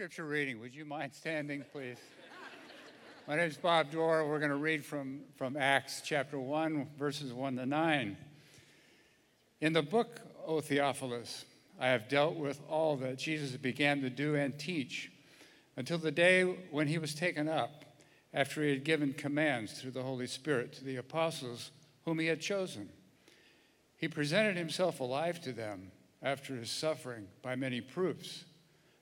Scripture reading. Would you mind standing, please? My name is Bob Dorr. We're going to read from, from Acts chapter 1, verses 1 to 9. In the book, O Theophilus, I have dealt with all that Jesus began to do and teach until the day when he was taken up, after he had given commands through the Holy Spirit to the apostles whom he had chosen. He presented himself alive to them after his suffering by many proofs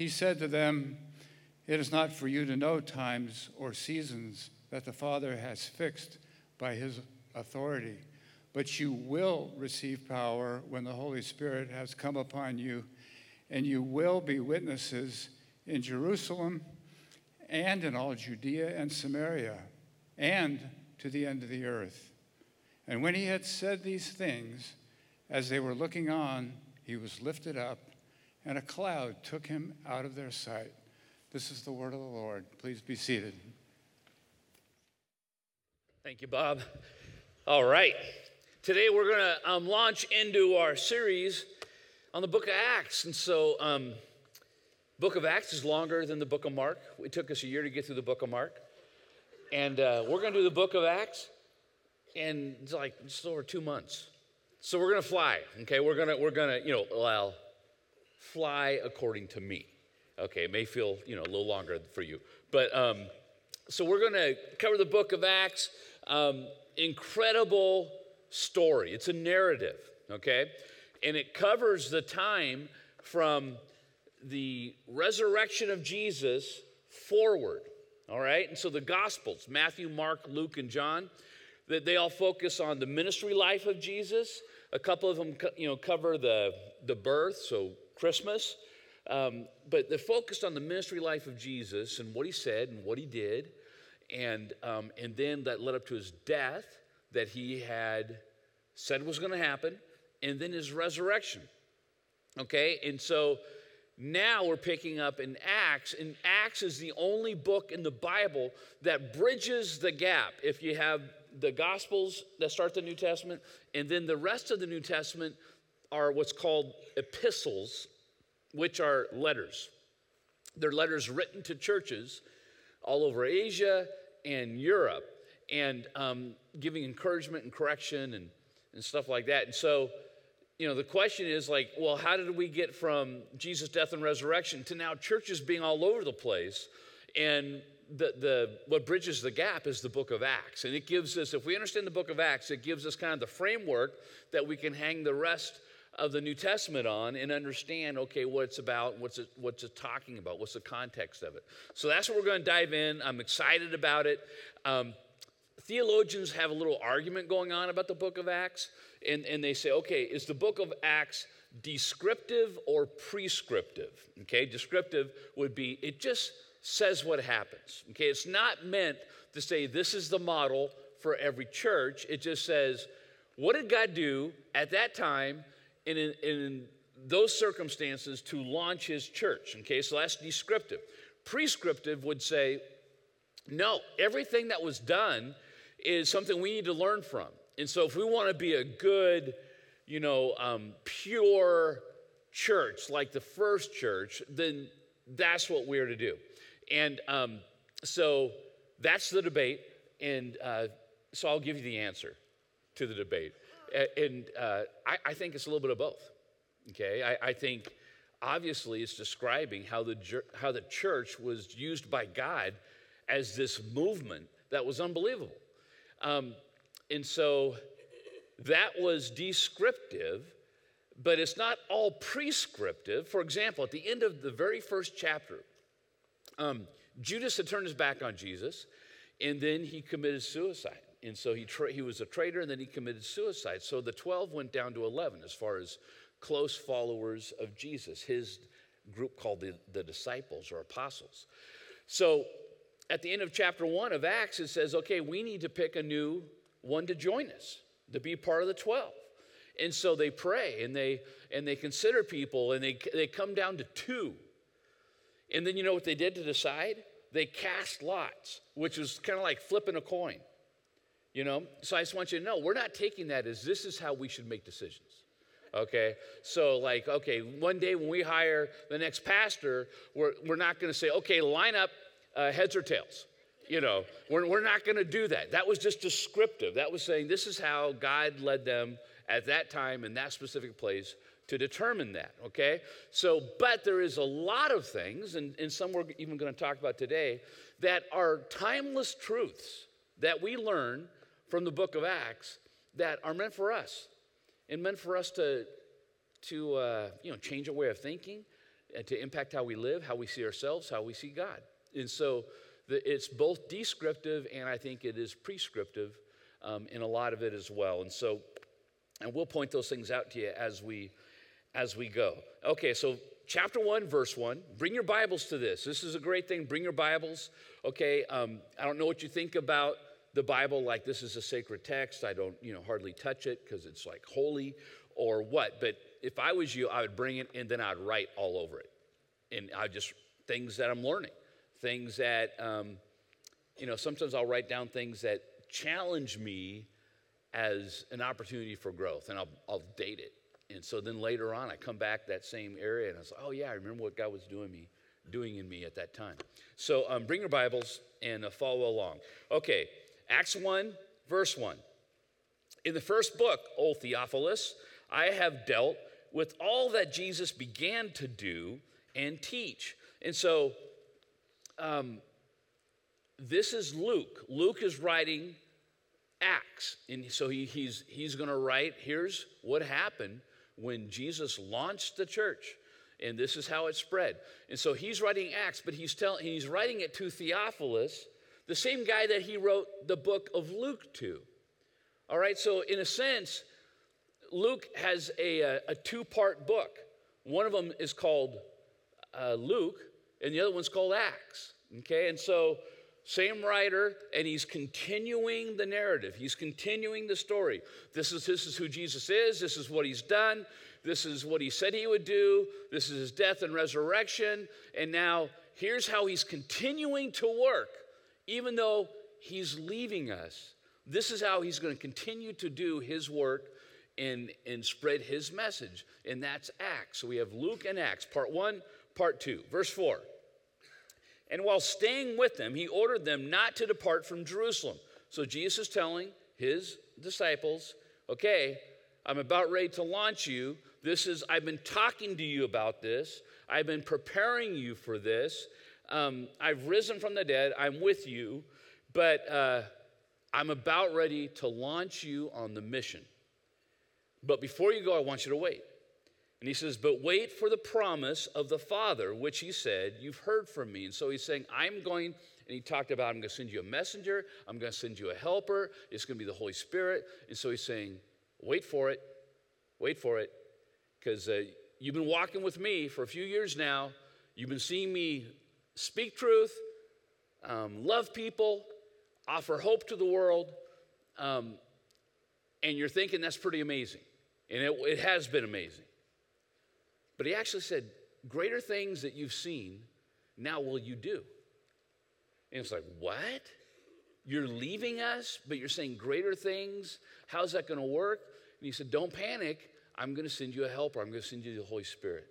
He said to them, It is not for you to know times or seasons that the Father has fixed by his authority, but you will receive power when the Holy Spirit has come upon you, and you will be witnesses in Jerusalem and in all Judea and Samaria and to the end of the earth. And when he had said these things, as they were looking on, he was lifted up and a cloud took him out of their sight. This is the word of the Lord. Please be seated. Thank you, Bob. All right. Today we're going to um, launch into our series on the book of Acts. And so, um, book of Acts is longer than the book of Mark. It took us a year to get through the book of Mark. And uh, we're going to do the book of Acts in like just over two months. So we're going to fly, okay? We're going to, we're going to, you know, well, fly according to me. Okay, it may feel, you know, a little longer for you. But um, so we're going to cover the book of Acts. Um, incredible story. It's a narrative, okay? And it covers the time from the resurrection of Jesus forward, all right? And so the Gospels, Matthew, Mark, Luke, and John, that they all focus on the ministry life of Jesus. A couple of them, you know, cover the, the birth, so Christmas. Um, but they're focused on the ministry life of Jesus and what he said and what he did. And, um, and then that led up to his death that he had said was going to happen, and then his resurrection. Okay? And so now we're picking up in Acts, and Acts is the only book in the Bible that bridges the gap. If you have the Gospels that start the New Testament, and then the rest of the New Testament are what's called epistles, which are letters. They're letters written to churches all over Asia and Europe and um, giving encouragement and correction and, and stuff like that. And so, you know, the question is like, well, how did we get from Jesus' death and resurrection to now churches being all over the place? And the, the, what bridges the gap is the book of Acts. And it gives us, if we understand the book of Acts, it gives us kind of the framework that we can hang the rest of the New Testament on and understand, okay, what it's about, what's it, what's it talking about, what's the context of it. So that's what we're going to dive in. I'm excited about it. Um, theologians have a little argument going on about the book of Acts, and, and they say, okay, is the book of Acts descriptive or prescriptive? Okay, descriptive would be it just says what happens. Okay, it's not meant to say this is the model for every church. It just says, what did God do at that time in, in, in those circumstances to launch his church. Okay, so that's descriptive. Prescriptive would say, no, everything that was done is something we need to learn from. And so if we want to be a good, you know, um, pure church like the first church, then that's what we're to do. And um, so that's the debate. And uh, so I'll give you the answer to the debate. And uh, I, I, think it's a little bit of both. Okay, I, I think obviously it's describing how the, how the church was used by God as this movement that was unbelievable. Um, and so that was descriptive, but it's not all prescriptive. For example, at the end of the very first chapter, um, Judas had turned his back on Jesus, and then he committed suicide. And so he, tra- he was a traitor and then he committed suicide. So the 12 went down to 11 as far as close followers of Jesus, his group called the, the disciples or apostles. So at the end of chapter one of Acts, it says, okay, we need to pick a new one to join us, to be part of the 12. And so they pray and they and they consider people and they, they come down to two. And then you know what they did to decide? They cast lots, which was kind of like flipping a coin. You know? So I just want you to know we're not taking that as this is how we should make decisions. Okay? So, like, okay, one day when we hire the next pastor, we're, we're not going to say, okay, line up uh, heads or tails. You know, we're, we're not going to do that. That was just descriptive. That was saying this is how God led them at that time in that specific place to determine that, okay? So, but there is a lot of things, and, and some we're even going to talk about today, that are timeless truths that we learn from the book of Acts that are meant for us and meant for us to, to uh, you know, change our way of thinking and to impact how we live, how we see ourselves, how we see God. And so the, it's both descriptive and I think it is prescriptive um, in a lot of it as well. And so, and we'll point those things out to you as we as we go. Okay, so chapter 1, verse 1. Bring your Bibles to this. This is a great thing. Bring your Bibles. Okay, um, I don't know what you think about the Bible, like this is a sacred text. I don't, you know, hardly touch it because it's like holy or what. But if I was you, I would bring it and then I'd write all over it. And I just, things that I'm learning, things that, um, you know, sometimes I'll write down things that challenge me as an opportunity for growth and I'll, I'll date it and so then later on, I come back that same area and I was like, oh, yeah, I remember what God was doing me, doing in me at that time. So um, bring your Bibles and uh, follow along. Okay, Acts 1, verse 1. In the first book, O Theophilus, I have dealt with all that Jesus began to do and teach. And so um, this is Luke. Luke is writing Acts. And so he, he's, he's going to write here's what happened when Jesus launched the church. And this is how it spread. And so he's writing Acts, but he's telling he's writing it to Theophilus, the same guy that he wrote the book of Luke to. All right, so in a sense, Luke has a, a, a two part book. One of them is called uh, Luke, and the other one's called Acts. Okay, and so same writer, and he's continuing the narrative. He's continuing the story. This is, this is who Jesus is. This is what he's done. This is what he said he would do. This is his death and resurrection. And now here's how he's continuing to work, even though he's leaving us. This is how he's going to continue to do his work and, and spread his message. And that's Acts. So we have Luke and Acts, part one, part two. Verse four. And while staying with them, he ordered them not to depart from Jerusalem. So Jesus is telling his disciples, okay, I'm about ready to launch you. This is, I've been talking to you about this. I've been preparing you for this. Um, I've risen from the dead. I'm with you. But uh, I'm about ready to launch you on the mission. But before you go, I want you to wait. And he says, But wait for the promise of the Father, which he said, You've heard from me. And so he's saying, I'm going, and he talked about, I'm going to send you a messenger, I'm going to send you a helper, it's going to be the Holy Spirit. And so he's saying, Wait for it, wait for it, because uh, you've been walking with me for a few years now. You've been seeing me speak truth, um, love people, offer hope to the world, um, and you're thinking that's pretty amazing. And it, it has been amazing. But he actually said, Greater things that you've seen, now will you do. And it's like, What? You're leaving us, but you're saying greater things? How's that going to work? And he said, Don't panic. I'm going to send you a helper. I'm going to send you the Holy Spirit.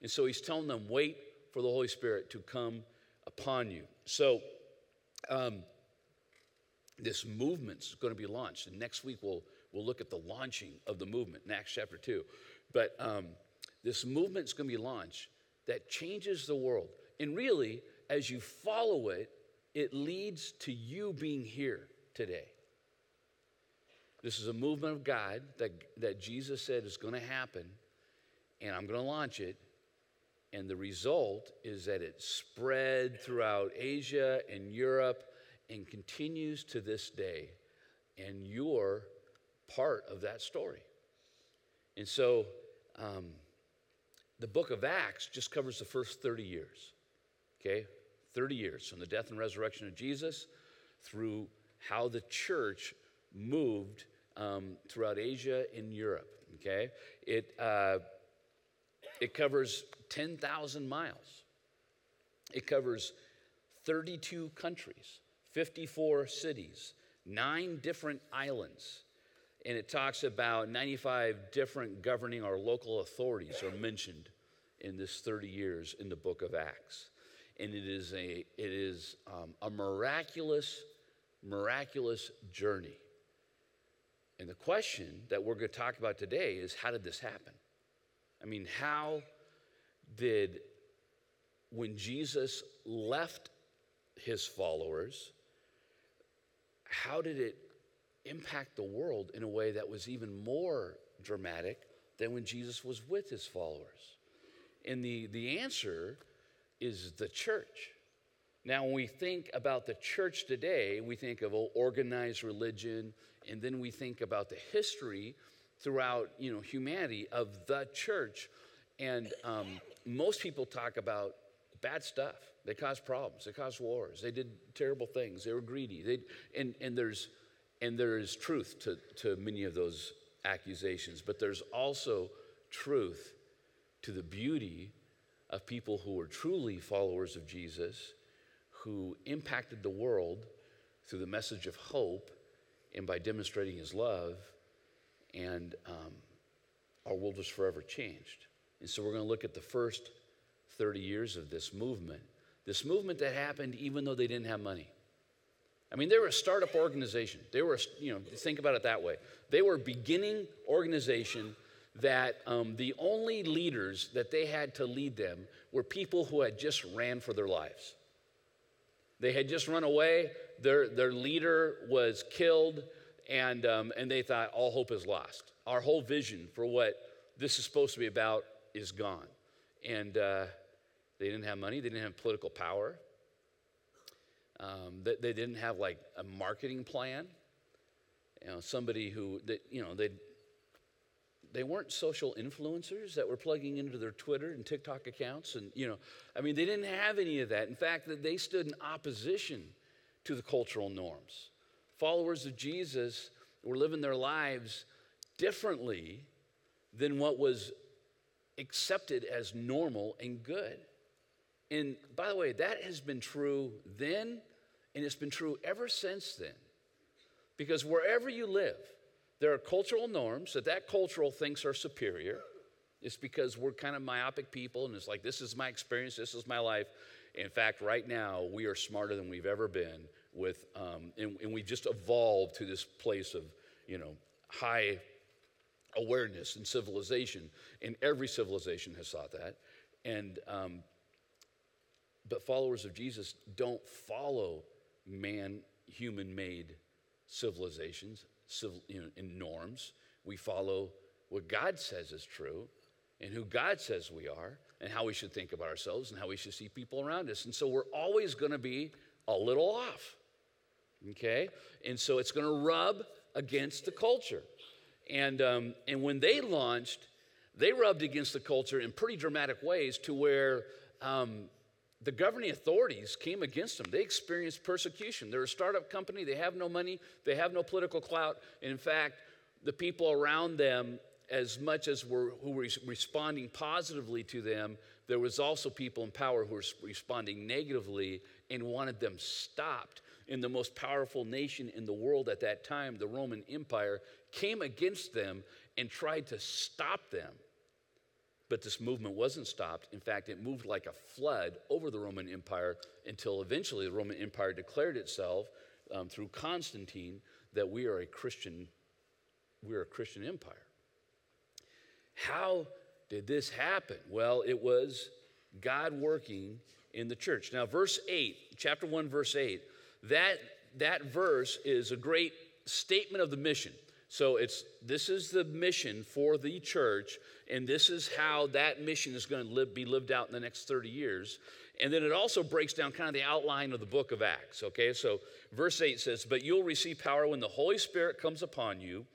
And so he's telling them, Wait for the Holy Spirit to come upon you. So, um, this movement's going to be launched. And next week, we'll, we'll look at the launching of the movement in Acts chapter 2. But um, this movement is going to be launched that changes the world. And really, as you follow it, it leads to you being here today. This is a movement of God that, that Jesus said is going to happen, and I'm going to launch it. And the result is that it spread throughout Asia and Europe and continues to this day. And you're part of that story. And so, um, the book of Acts just covers the first 30 years. Okay? 30 years from the death and resurrection of Jesus through how the church moved um, throughout Asia and Europe. Okay? It, uh, it covers 10,000 miles, it covers 32 countries, 54 cities, nine different islands. And it talks about 95 different governing or local authorities are mentioned in this 30 years in the book of Acts. And it is a, it is, um, a miraculous, miraculous journey. And the question that we're going to talk about today is how did this happen? I mean, how did, when Jesus left his followers, how did it impact the world in a way that was even more dramatic than when Jesus was with his followers? And the, the answer is the church. Now, when we think about the church today, we think of oh, organized religion, and then we think about the history throughout you know humanity of the church. And um, most people talk about bad stuff. They caused problems. They caused wars. They did terrible things. They were greedy. They, and, and there's and there is truth to, to many of those accusations, but there's also truth to the beauty of people who were truly followers of Jesus, who impacted the world through the message of hope and by demonstrating his love, and um, our world was forever changed. And so we're going to look at the first 30 years of this movement. This movement that happened even though they didn't have money. I mean, they were a startup organization. They were, you know, think about it that way. They were a beginning organization that um, the only leaders that they had to lead them were people who had just ran for their lives. They had just run away, their, their leader was killed, and, um, and they thought all hope is lost. Our whole vision for what this is supposed to be about is gone. And uh, they didn't have money, they didn't have political power, um, they, they didn't have like a marketing plan. You know, somebody who, that, you know, they they weren't social influencers that were plugging into their Twitter and TikTok accounts. And, you know, I mean, they didn't have any of that. In fact, they stood in opposition to the cultural norms. Followers of Jesus were living their lives differently than what was accepted as normal and good. And by the way, that has been true then, and it's been true ever since then. Because wherever you live, there are cultural norms that that cultural thinks are superior. It's because we're kind of myopic people, and it's like, this is my experience, this is my life. In fact, right now, we are smarter than we've ever been with, um, and, and we've just evolved to this place of, you know, high awareness and civilization. And every civilization has thought that. And, um, but followers of Jesus don't follow man, human made civilizations, civil, you know, norms. We follow what God says is true and who God says we are and how we should think about ourselves and how we should see people around us. And so we're always going to be a little off. Okay? And so it's going to rub against the culture. And, um, and when they launched, they rubbed against the culture in pretty dramatic ways to where um, the governing authorities came against them. They experienced persecution. They're a startup company, they have no money, they have no political clout. And in fact, the people around them, as much as were who were responding positively to them, there was also people in power who were responding negatively and wanted them stopped. And the most powerful nation in the world at that time, the Roman Empire, came against them and tried to stop them. But this movement wasn't stopped. In fact, it moved like a flood over the Roman Empire until eventually the Roman Empire declared itself um, through Constantine that we are a Christian, we are a Christian empire. How did this happen? Well, it was God working in the church. Now, verse 8, chapter 1, verse 8, that, that verse is a great statement of the mission. So it's this is the mission for the church, and this is how that mission is going to live, be lived out in the next 30 years. And then it also breaks down kind of the outline of the book of Acts. Okay, so verse 8 says, But you'll receive power when the Holy Spirit comes upon you,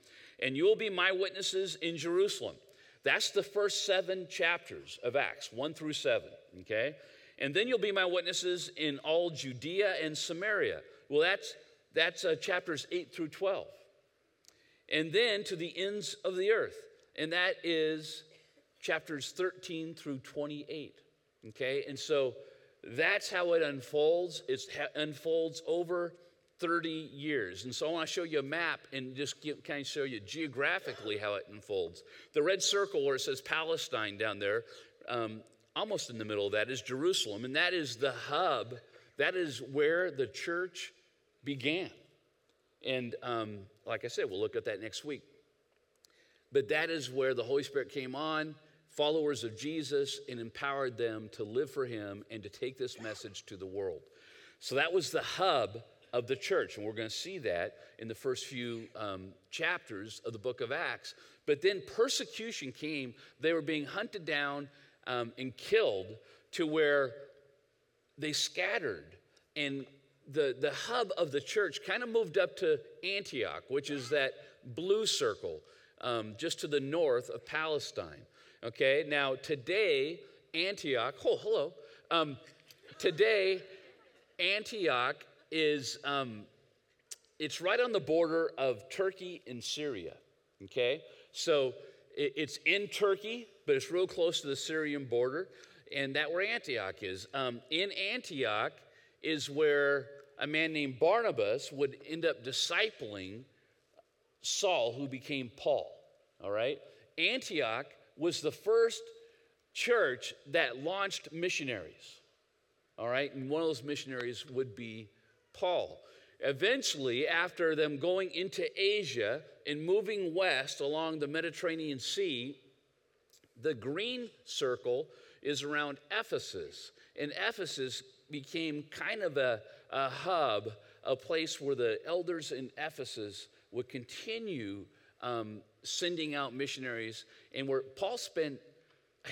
and you will be my witnesses in Jerusalem. That's the first seven chapters of Acts, one through seven, okay? And then you'll be my witnesses in all Judea and Samaria. Well, that's, that's uh, chapters 8 through 12. And then to the ends of the earth. And that is chapters 13 through 28. Okay? And so that's how it unfolds. It unfolds over 30 years. And so I want to show you a map and just give, kind of show you geographically how it unfolds. The red circle where it says Palestine down there, um, almost in the middle of that, is Jerusalem. And that is the hub, that is where the church began. And um, like I said, we'll look at that next week. But that is where the Holy Spirit came on followers of Jesus and empowered them to live for him and to take this message to the world. So that was the hub of the church. And we're going to see that in the first few um, chapters of the book of Acts. But then persecution came. They were being hunted down um, and killed to where they scattered. And the, the hub of the church kind of moved up to Antioch, which is that blue circle um, just to the north of Palestine. Okay, now today, Antioch, oh, hello. Um, today, Antioch is, um, it's right on the border of Turkey and Syria. Okay, so it, it's in Turkey, but it's real close to the Syrian border, and that where Antioch is. Um, in Antioch is where a man named Barnabas would end up discipling Saul, who became Paul. All right, Antioch was the first church that launched missionaries. All right, and one of those missionaries would be Paul. Eventually, after them going into Asia and moving west along the Mediterranean Sea, the green circle is around Ephesus. And Ephesus became kind of a, a hub, a place where the elders in Ephesus would continue um, sending out missionaries, and where Paul spent,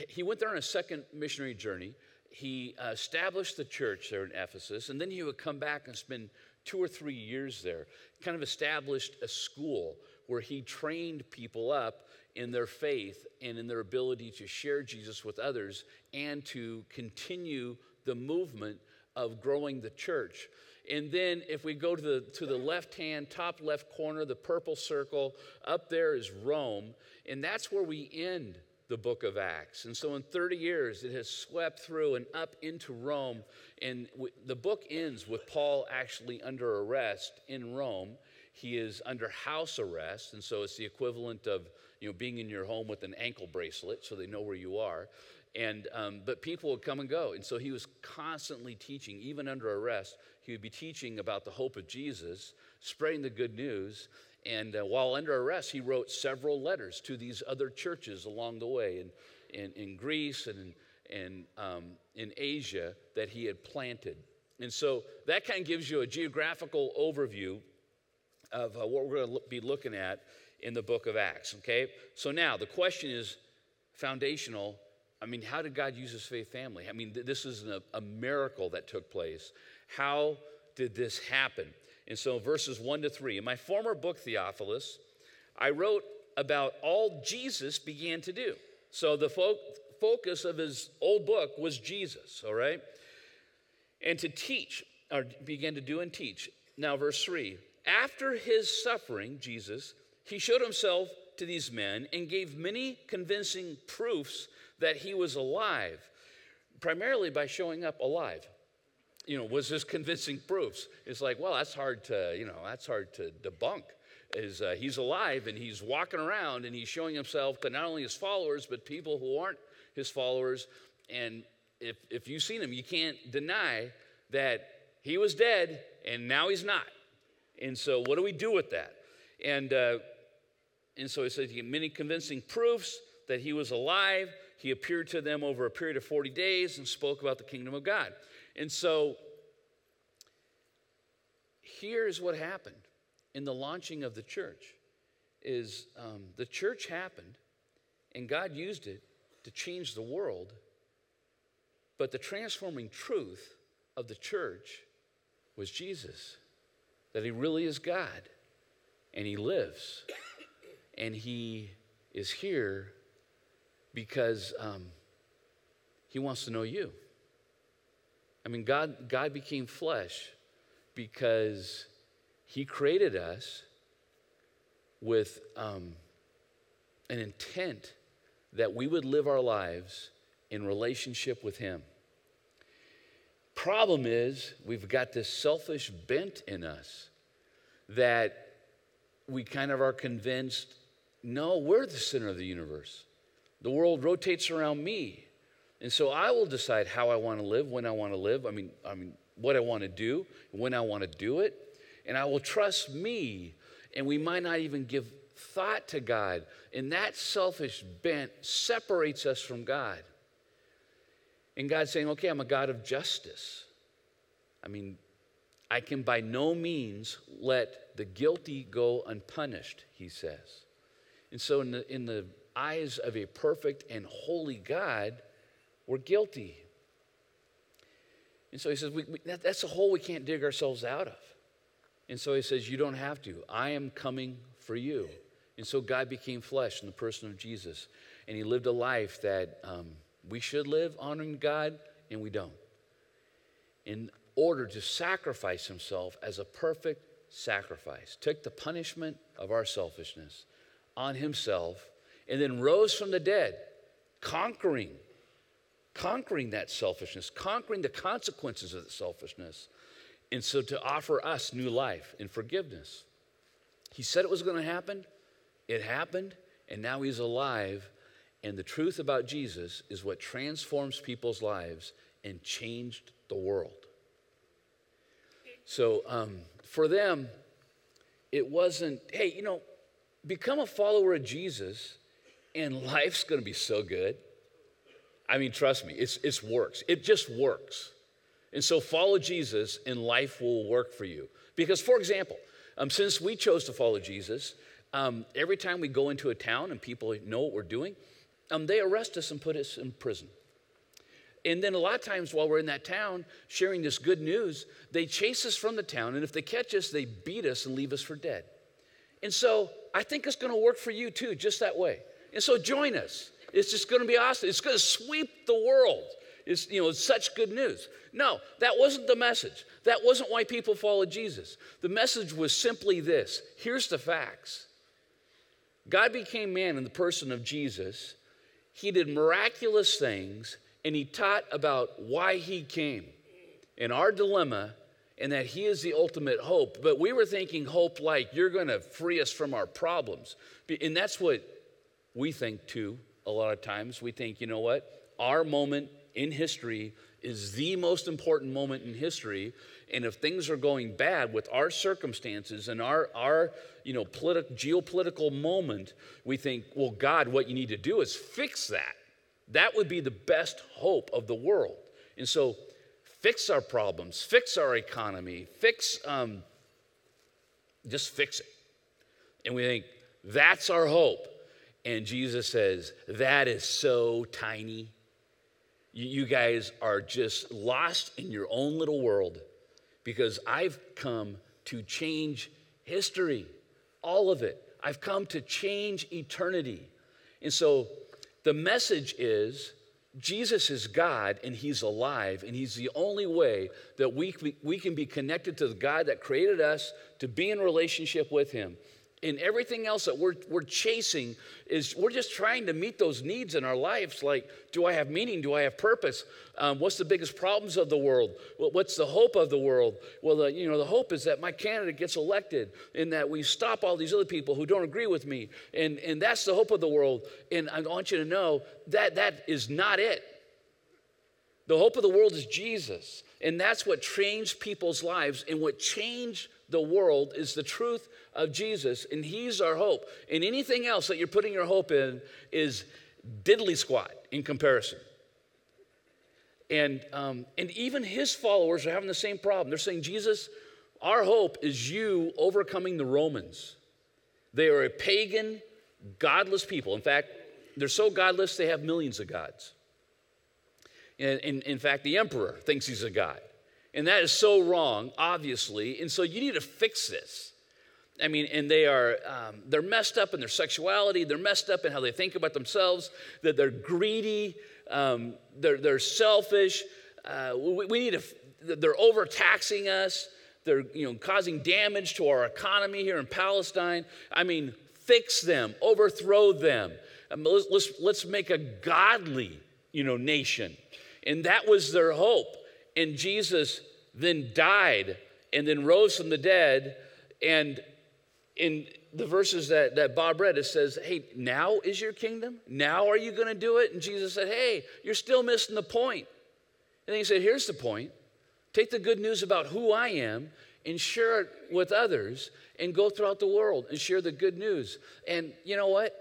he went there on a second missionary journey. He uh, established the church there in Ephesus, and then he would come back and spend two or three years there, kind of established a school where he trained people up in their faith and in their ability to share Jesus with others and to continue the movement of growing the church. And then if we go to the, to the left hand, top left corner, the purple circle, up there is Rome. And that's where we end the book of Acts. And so in 30 years, it has swept through and up into Rome. And w- the book ends with Paul actually under arrest in Rome. He is under house arrest. And so it's the equivalent of you know, being in your home with an ankle bracelet so they know where you are. And, um, but people would come and go. And so he was constantly teaching, even under arrest. He would be teaching about the hope of Jesus, spreading the good news. And uh, while under arrest, he wrote several letters to these other churches along the way in, in, in Greece and in, in, um, in Asia that he had planted. And so that kind of gives you a geographical overview of uh, what we're going to be looking at in the book of Acts. Okay? So now the question is foundational I mean, how did God use his faith family? I mean, th- this is a, miracle that took place. How did this happen? And so, verses 1 to 3. In my former book, Theophilus, I wrote about all Jesus began to do. So, the fo- focus of his old book was Jesus, all right? And to teach, or began to do and teach. Now, verse 3 After his suffering, Jesus, he showed himself to these men and gave many convincing proofs that he was alive, primarily by showing up alive. You know, was this convincing proofs? It's like, well, that's hard to, you know, that's hard to debunk. Is uh, he's alive and he's walking around and he's showing himself to not only his followers but people who aren't his followers. And if if you've seen him, you can't deny that he was dead and now he's not. And so, what do we do with that? And uh, and so he says, many convincing proofs that he was alive he appeared to them over a period of 40 days and spoke about the kingdom of God. And so here's what happened in the launching of the church is um, the church happened and God used it to change the world. But the transforming truth of the church was Jesus, that he really is God and he lives and he is here because um, he wants to know you. I mean, God, God became flesh because he created us with um, an intent that we would live our lives in relationship with him. Problem is, we've got this selfish bent in us that we kind of are convinced no, we're the center of the universe. The world rotates around me. And so I will decide how I want to live, when I want to live, I mean, I mean what I want to do, when I want to do it. And I will trust me. And we might not even give thought to God. And that selfish bent separates us from God. And God's saying, okay, I'm a God of justice. I mean, I can by no means let the guilty go unpunished, he says. And so, in the, in the eyes of a perfect and holy God, we're guilty. And so he says, we, we, that, that's a hole we can't dig ourselves out of. And so he says, You don't have to. I am coming for you. And so God became flesh in the person of Jesus. And he lived a life that um, we should live honoring God, and we don't. In order to sacrifice himself as a perfect sacrifice, took the punishment of our selfishness on himself, and then rose from the dead, conquering, conquering that selfishness, conquering the consequences of that selfishness. And so to offer us new life and forgiveness. He said it was going to happen, it happened, and now he's alive. And the truth about Jesus is what transforms people's lives and changed the world. So um, for them, it wasn't, hey, you know, become a follower of Jesus and life's to be so good. I mean, trust me, it's, it's works. It just works. And so follow Jesus and life will work for you. Because, for example, um, since we chose to follow Jesus, um, every time we go into a town and people know what we're doing, um, they arrest us and put us in prison. And then a lot of times while we're in that town sharing this good news, they chase us from the town. And if they catch us, they beat us and leave us for dead. And so I think it's going to work for you too, just that way. And so join us. It's just going to be awesome. It's going to sweep the world. It's, you know, it's such good news. No, that wasn't the message. That wasn't why people followed Jesus. The message was simply this here's the facts God became man in the person of Jesus. He did miraculous things and he taught about why he came and our dilemma and that he is the ultimate hope. But we were thinking hope like you're going to free us from our problems. And that's what we think too, a lot of times. We think, you know what? Our moment in history is the most important moment in history. And if things are going bad with our circumstances and our, our you know, politi- geopolitical moment, we think, well, God, what you need to do is fix that. That would be the best hope of the world. And so, fix our problems, fix our economy, fix, um, just fix it. And we think, that's our hope. And Jesus says, that is so tiny. You guys are just lost in your own little world because I've come to change history, all of it. I've come to change eternity. And so, the message is Jesus is God and He's alive, and He's the only way that we, we can be connected to the God that created us to be in relationship with Him and everything else that we're, we're chasing is we're just trying to meet those needs in our lives. Like do i have meaning? Do i have purpose? Um, what's the biggest problems of the world? What's the hope of the world? Well the, you know the hope is that my candidate gets elected and that we stop all these other people who don't agree with me. And, and that's the hope of the world. And i want you to know that that is not it. The hope of the world is jesus. And that's what changed people's lives. And what changed the world is the truth of Jesus, and He's our hope. And anything else that you're putting your hope in is diddly squat in comparison. And, um, and even His followers are having the same problem. They're saying, Jesus, our hope is you overcoming the Romans. They are a pagan, godless people. In fact, they're so godless they have millions of gods. And, in, in fact, the emperor thinks he's a god. And that is so wrong, obviously. And so you need to fix this. I mean, and they are, um, they're messed up in their sexuality. They're messed up in how they think about themselves, that they're greedy, um, they're, they're selfish. Uh, we, we, need to, they're overtaxing us. They're, you know, causing damage to our economy here in Palestine. I mean, fix them, overthrow them. Um, let's, let's, let's make a godly, you know, nation. And that was their hope. And Jesus then died and then rose from the dead. And in the verses that, that Bob read, it says, Hey, now is your kingdom? Now are you going to do it? And Jesus said, Hey, you're still missing the point. And then he said, Here's the point take the good news about who I am and share it with others and go throughout the world and share the good news. And you know what?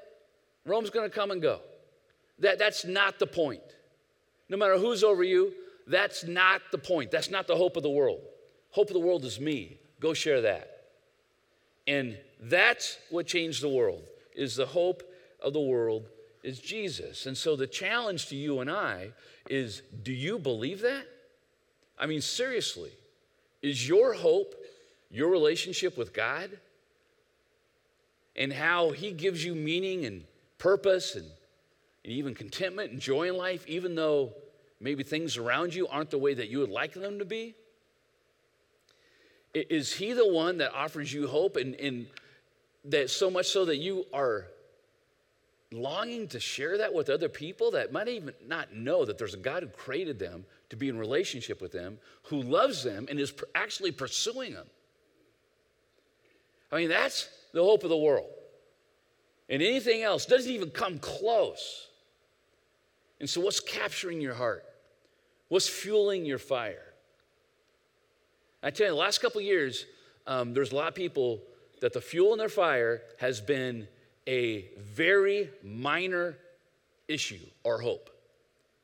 Rome's going to come and go. That, that's not the point. No matter who's over you, that's not the point. That's not the hope of the world. Hope of the world is me. Go share that. And that's what changed the world. Is the hope of the world is Jesus. And so the challenge to you and I is do you believe that? I mean seriously. Is your hope your relationship with God? And how he gives you meaning and purpose and, and even contentment and joy in life even though maybe things around you aren't the way that you would like them to be? Is he the one that offers you hope and, and that so much so that you are longing to share that with other people that might even not know that there's a God who created them to be in relationship with them, who loves them and is actually pursuing them? I mean, that's the hope of the world. And anything else doesn't even come close. And so, what's capturing your heart? What's fueling your fire? I tell you, the last couple years, um, there's a lot of people that the fuel in their fire has been a very minor issue or hope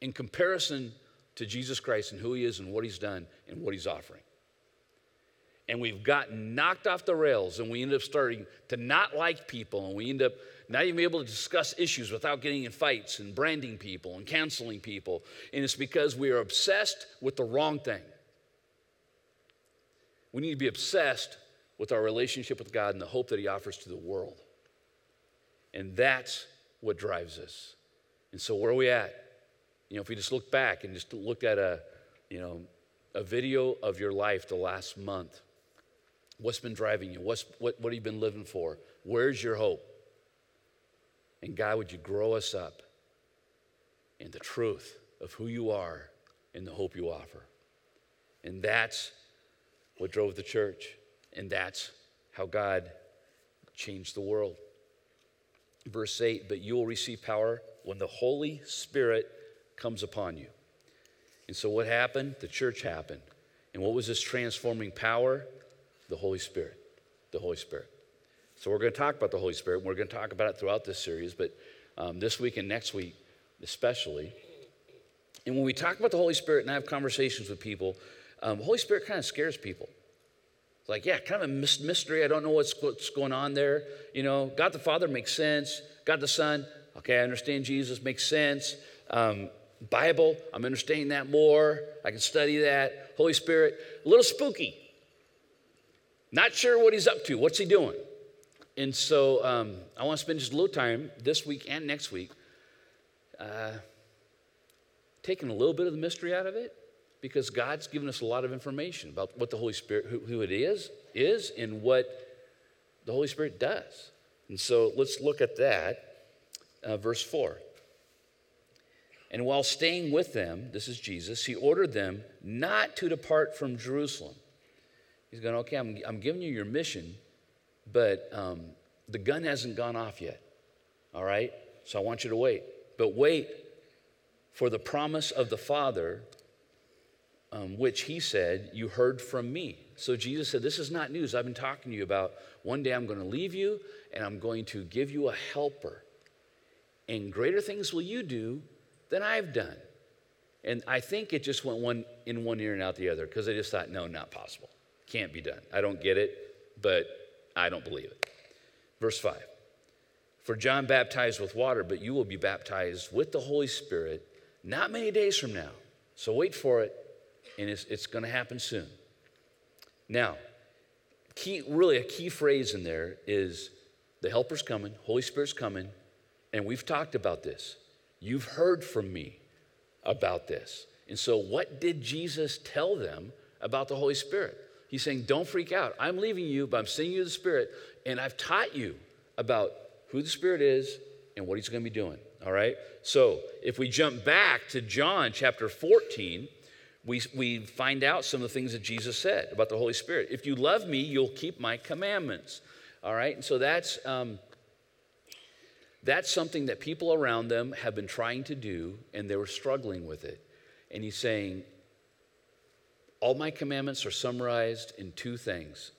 in comparison to Jesus Christ and who he is and what he's done and what he's offering. And we've gotten knocked off the rails and we end up starting to not like people and we end up not even being able to discuss issues without getting in fights and branding people and canceling people. And it's because we are obsessed with the wrong thing. We need to be obsessed with our relationship with God and the hope that He offers to the world. And that's what drives us. And so, where are we at? You know, if we just look back and just look at a, you know, a video of your life the last month, what's been driving you? What's, what, what have you been living for? Where's your hope? And God, would you grow us up in the truth of who you are and the hope you offer? And that's what drove the church. And that's how God changed the world. Verse 8, but you will receive power when the Holy Spirit comes upon you. And so, what happened? The church happened. And what was this transforming power? The Holy Spirit. The Holy Spirit. So, we're going to talk about the Holy Spirit. We're going to talk about it throughout this series, but um, this week and next week, especially. And when we talk about the Holy Spirit and I have conversations with people, um, the Holy Spirit kind of scares people. It's like, yeah, kind of a mystery. I don't know what's, what's going on there. You know, God the Father makes sense. God the Son, okay, I understand Jesus, makes sense. Um, Bible, I'm understanding that more. I can study that. Holy Spirit, a little spooky. Not sure what he's up to. What's he doing? And so um, I want to spend just a little time this week and next week uh, taking a little bit of the mystery out of it because God's given us a lot of information about what the Holy Spirit, who, who it is, is, and what the Holy Spirit does. And so let's look at that. Uh, verse 4. And while staying with them, this is Jesus, he ordered them not to depart from Jerusalem. He's going, okay, I'm, I'm giving you your mission, but um, the gun hasn't gone off yet. All right? So I want you to wait. But wait for the promise of the Father um, which he said, You heard from me. So Jesus said, This is not news. I've been talking to you about one day I'm going to leave you and I'm going to give you a helper. And greater things will you do than I've done. And I think it just went one in one ear and out the other because I just thought, no, not possible. Can't be done. I don't get it, but I don't believe it. Verse 5 For John baptized with water, but you will be baptized with the Holy Spirit not many days from now. So wait for it and it's, it's going to happen soon. Now, key, really a key phrase in there is the helper's coming, Holy Spirit's coming, and we've talked about this. You've heard from me about this. And so, what did Jesus tell them about the Holy Spirit? He's saying, Don't freak out. I'm leaving you, but I'm sending you the Spirit, and I've taught you about who the Spirit is and what He's going to be doing. All right? So, if we jump back to John chapter 14, we, we find out some of the things that Jesus said about the Holy Spirit. If you love me, you'll keep my commandments. All right? And so that's, um, that's something that people around them have been trying to do, and they were struggling with it. And he's saying, All my commandments are summarized in two things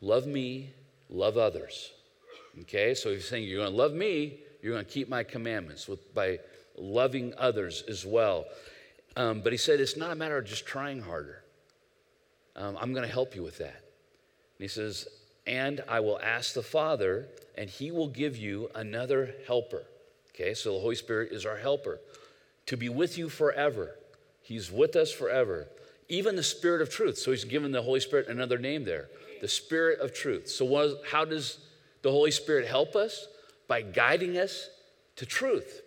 love me, love others. Okay? So he's saying, You're going to love me, you're going to keep my commandments with, by loving others as well. Um, but he said, It's not a matter of just trying harder. Um, I'm going to help you with that. And he says, And I will ask the Father, and he will give you another helper. Okay, so the Holy Spirit is our helper to be with you forever. He's with us forever. Even the Spirit of truth. So he's given the Holy Spirit another name there the Spirit of truth. So, what, how does the Holy Spirit help us? By guiding us to truth.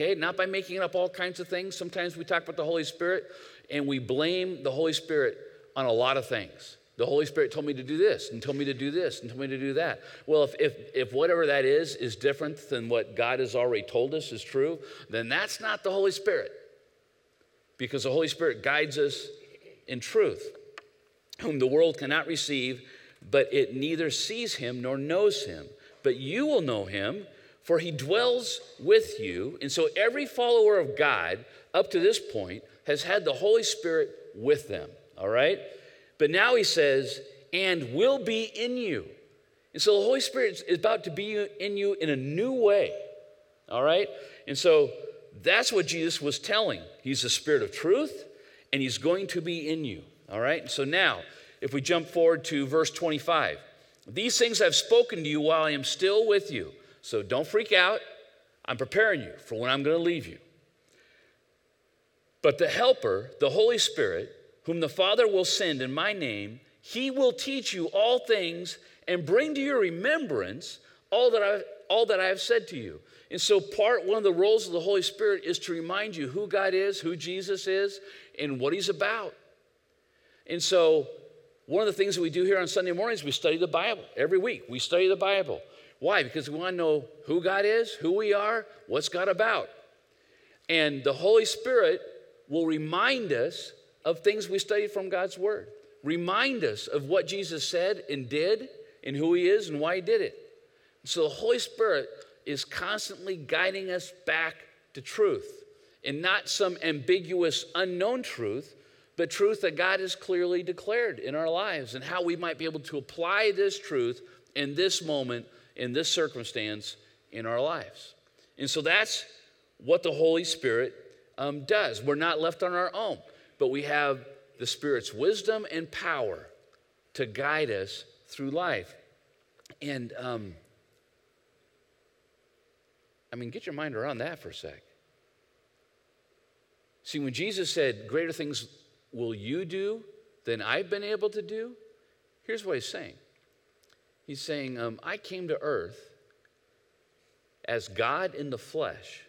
Okay, not by making up all kinds of things. Sometimes we talk about the Holy Spirit and we blame the Holy Spirit on a lot of things. The Holy Spirit told me to do this and told me to do this and told me to do that. Well, if, if, if whatever that is is different than what God has already told us is true, then that's not the Holy Spirit. Because the Holy Spirit guides us in truth, whom the world cannot receive, but it neither sees him nor knows him. But you will know him for he dwells with you. And so every follower of God up to this point has had the Holy Spirit with them, all right? But now he says, and will be in you. And so the Holy Spirit is about to be in you in a new way, all right? And so that's what Jesus was telling. He's the Spirit of truth, and he's going to be in you, all right? So now, if we jump forward to verse 25, these things I've spoken to you while I am still with you. So don't freak out. I'm preparing you for when I'm going to leave you. But the Helper, the Holy Spirit, whom the Father will send in my name, he will teach you all things and bring to your remembrance all that I, all that I have said to you. And so, part one of the roles of the Holy Spirit is to remind you who God is, who Jesus is, and what he's about. And so, one of the things that we do here on Sunday mornings, we study the Bible. Every week, we study the Bible. Why? Because we want to know who God is, who we are, what's God about. And the Holy Spirit will remind us of things we studied from God's Word, remind us of what Jesus said and did, and who He is and why He did it. So the Holy Spirit is constantly guiding us back to truth, and not some ambiguous, unknown truth, but truth that God has clearly declared in our lives, and how we might be able to apply this truth in this moment in this circumstance in our lives. And so that's what the Holy Spirit um, does. We're not left on our own, but we have the Spirit's wisdom and power to guide us through life. And um, I mean, get your mind around that for a sec. See, when Jesus said, Greater things will you do than I've been able to do, here's what he's saying He's saying, um, I came to earth as God in the flesh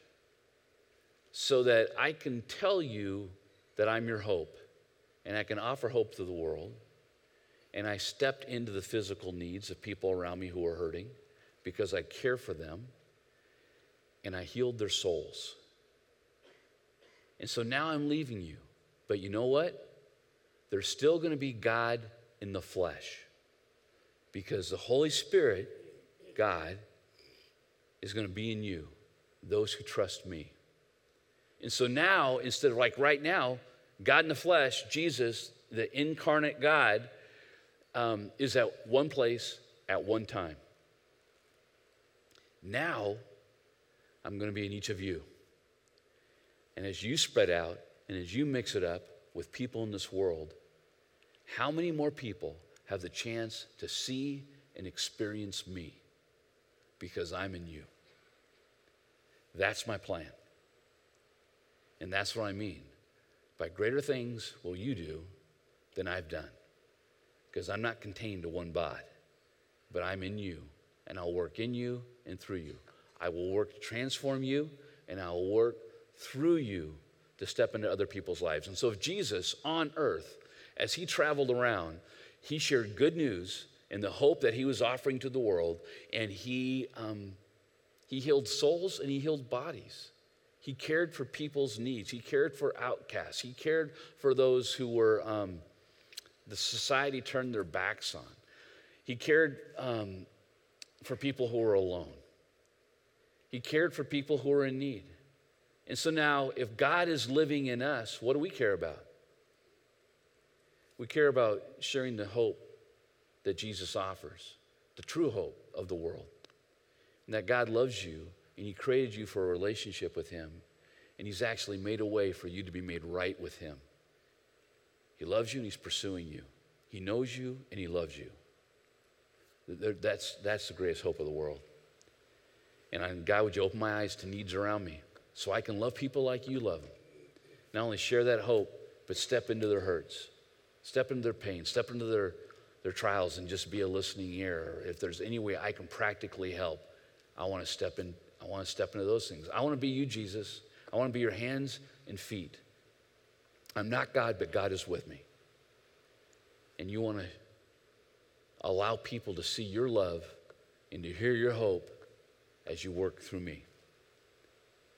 so that I can tell you that I'm your hope and I can offer hope to the world. And I stepped into the physical needs of people around me who are hurting because I care for them and I healed their souls. And so now I'm leaving you. But you know what? There's still going to be God in the flesh because the Holy Spirit, God, is going to be in you, those who trust me. And so now, instead of like right now, God in the flesh, Jesus, the incarnate God, um, is at one place at one time. Now, I'm going to be in each of you. And as you spread out and as you mix it up with people in this world, how many more people have the chance to see and experience me because I'm in you. That's my plan. And that's what I mean. By greater things will you do than I've done. because I'm not contained to one body, but I'm in you, and I'll work in you and through you. I will work to transform you, and I will work through you to step into other people's lives. And so, if Jesus on earth, as he traveled around, he shared good news and the hope that he was offering to the world, and he, um, he healed souls and he healed bodies. He cared for people's needs. He cared for outcasts. He cared for those who were um, the society turned their backs on. He cared um, for people who were alone. He cared for people who were in need. And so now, if God is living in us, what do we care about? We care about sharing the hope that Jesus offers, the true hope of the world, and that God loves you and He created you for a relationship with Him, and He's actually made a way for you to be made right with Him. He loves you and He's pursuing you. He knows you and He loves you. That's, that's the greatest hope of the world. And I, God, would you open my eyes to needs around me so I can love people like you love them? Not only share that hope, but step into their hurts, step into their pain, step into their, their trials, and just be a listening ear. If there's any way I can practically help, I want to step in. I want to step into those things. I want to be you, Jesus. I want to be your hands and feet. I'm not God, but God is with me. And you want to allow people to see your love and to hear your hope as you work through me.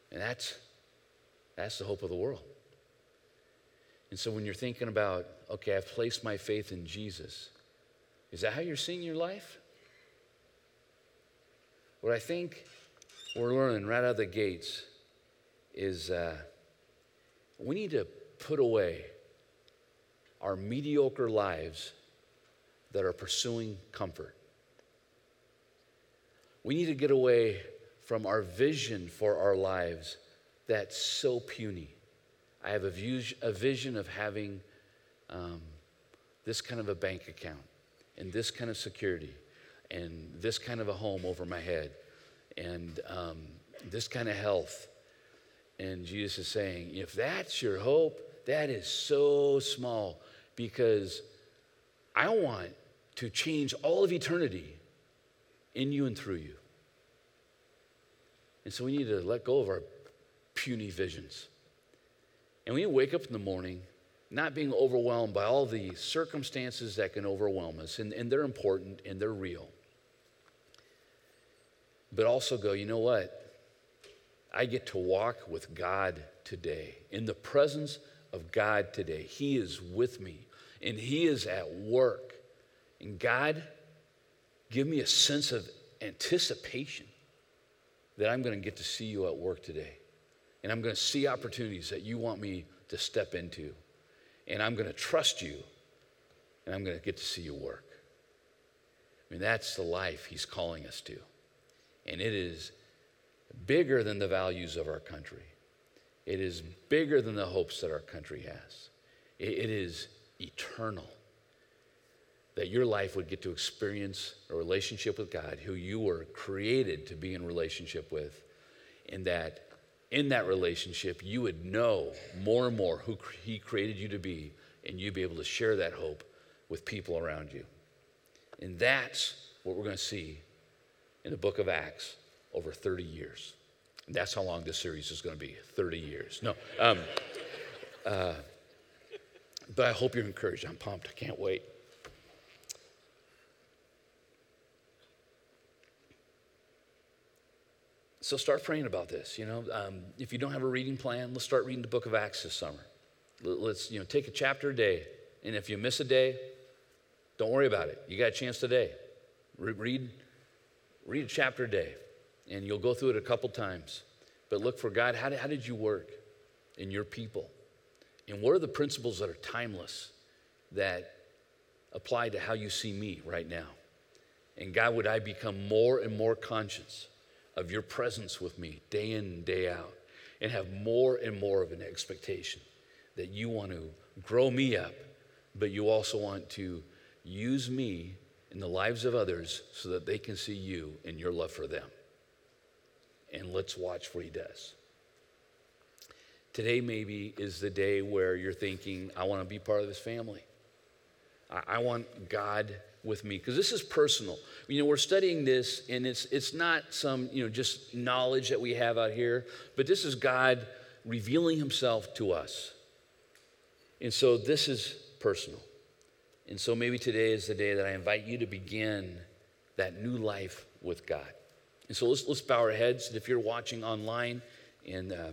And that's, that's the hope of the world. And so when you're thinking about, okay, I've placed my faith in Jesus, is that how you're seeing your life? What I think we're learning right out of the gates is uh, we need to put away our mediocre lives that are pursuing comfort. We need to get away from our vision for our lives that's so puny. I have a, view, a vision of having um, this kind of a bank account and this kind of security and this kind of a home over my head and um, this kind of health. And Jesus is saying, if that's your hope, that is so small because I want to change all of eternity in you and through you. And so we need to let go of our puny visions. And we wake up in the morning not being overwhelmed by all the circumstances that can overwhelm us, and, and they're important and they're real. But also go, you know what? I get to walk with God today, in the presence of God today. He is with me, and He is at work. And God, give me a sense of anticipation that I'm going to get to see you at work today. And I'm going to see opportunities that you want me to step into. And I'm going to trust you. And I'm going to get to see you work. I mean, that's the life he's calling us to. And it is bigger than the values of our country, it is bigger than the hopes that our country has. it is eternal that your life would get to experience a relationship with God, who you were created to be in relationship with, and that in that relationship you would know more and more who He created you to be, and you'd be able to share that hope with people around you. And that's what we're going to see in the book of Acts over 30 years. And that's how long this series is going to be 30 years. No. Um, uh, but I hope you're encouraged. I'm pumped. I can't wait. So start praying about this. You know, um, if you don't have a reading plan, let's start reading the book of Acts this summer. Let's you know take a chapter a day, and if you miss a day, don't worry about it. You got a chance today. Read, read a chapter a day, and you'll go through it a couple times. But look for God. How did, how did you work in your people? And what are the principles that are timeless that apply to how you see me right now? And God, would I become more and more conscious of your presence with me day in and day out and have more and more of an expectation that you want to grow me up, but you also want to use me in the lives of others so that they can see you and your love for them. And let's watch what he does. Today, maybe, is the day where you're thinking, I want to be part of this family. I, I want God with me because this is personal. You know, we're studying this, and it's it's not some you know just knowledge that we have out here, but this is God revealing Himself to us. And so this is personal. And so maybe today is the day that I invite you to begin that new life with God. And so let's, let's bow our heads. And if you're watching online and uh,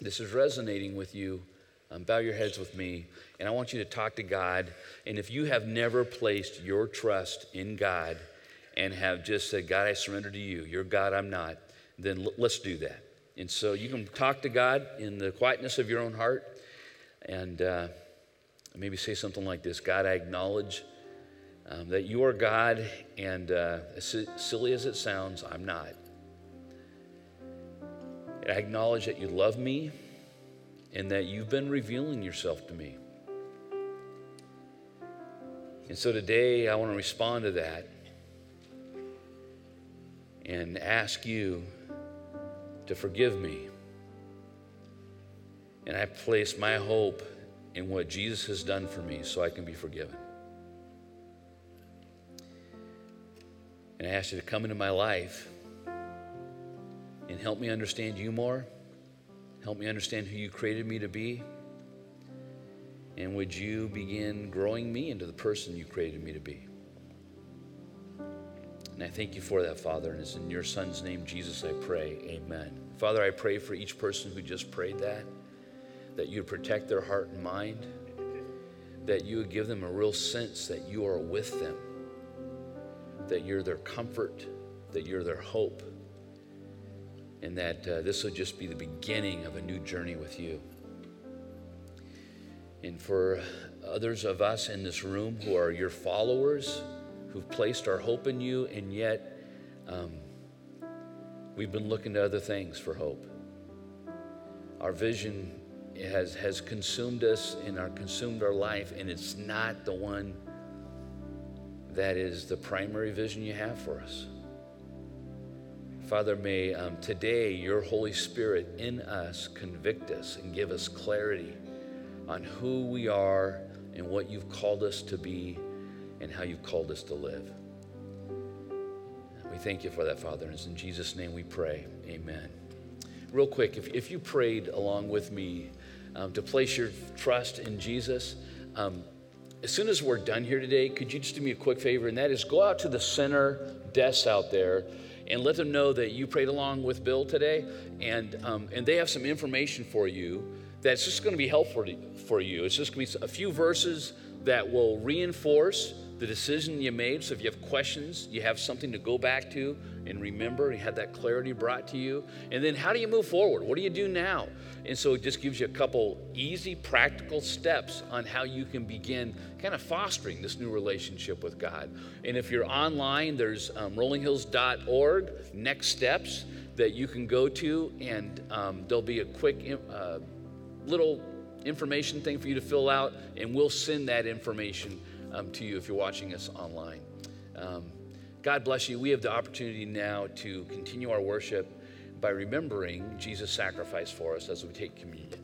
this is resonating with you, um, bow your heads with me. And I want you to talk to God. And if you have never placed your trust in God and have just said, God, I surrender to you, you're God, I'm not, then l- let's do that. And so you can talk to God in the quietness of your own heart and uh, maybe say something like this God, I acknowledge um, that you are God, and uh, as silly as it sounds, I'm not. And I acknowledge that you love me and that you've been revealing yourself to me. And so today I want to respond to that and ask you to forgive me. And I place my hope in what Jesus has done for me so I can be forgiven. And I ask you to come into my life and help me understand you more. Help me understand who you created me to be. And would you begin growing me into the person you created me to be? And I thank you for that, Father. And it's in your Son's name, Jesus, I pray. Amen. Father, I pray for each person who just prayed that, that you protect their heart and mind, that you would give them a real sense that you are with them that you're their comfort, that you're their hope, and that uh, this will just be the beginning of a new journey with you. And for others of us in this room who are your followers, who've placed our hope in you, and yet um, we've been looking to other things for hope. Our vision has, has consumed us and our, consumed our life, and it's not the one that is the primary vision you have for us. Father, may um, today your Holy Spirit in us convict us and give us clarity on who we are and what you've called us to be and how you've called us to live. We thank you for that, Father. And it's in Jesus' name we pray. Amen. Real quick, if, if you prayed along with me um, to place your trust in Jesus, um, as soon as we're done here today, could you just do me a quick favor? And that is go out to the center desks out there and let them know that you prayed along with Bill today. And, um, and they have some information for you that's just going to be helpful for you. It's just going to be a few verses that will reinforce the decision you made. So if you have questions, you have something to go back to and remember, you had that clarity brought to you. And then how do you move forward? What do you do now? And so it just gives you a couple easy, practical steps on how you can begin kind of fostering this new relationship with God. And if you're online, there's um, rollinghills.org, next steps that you can go to, and um, there'll be a quick uh, little information thing for you to fill out, and we'll send that information um, to you if you're watching us online. Um, God bless you. We have the opportunity now to continue our worship by remembering Jesus' sacrifice for us as we take communion.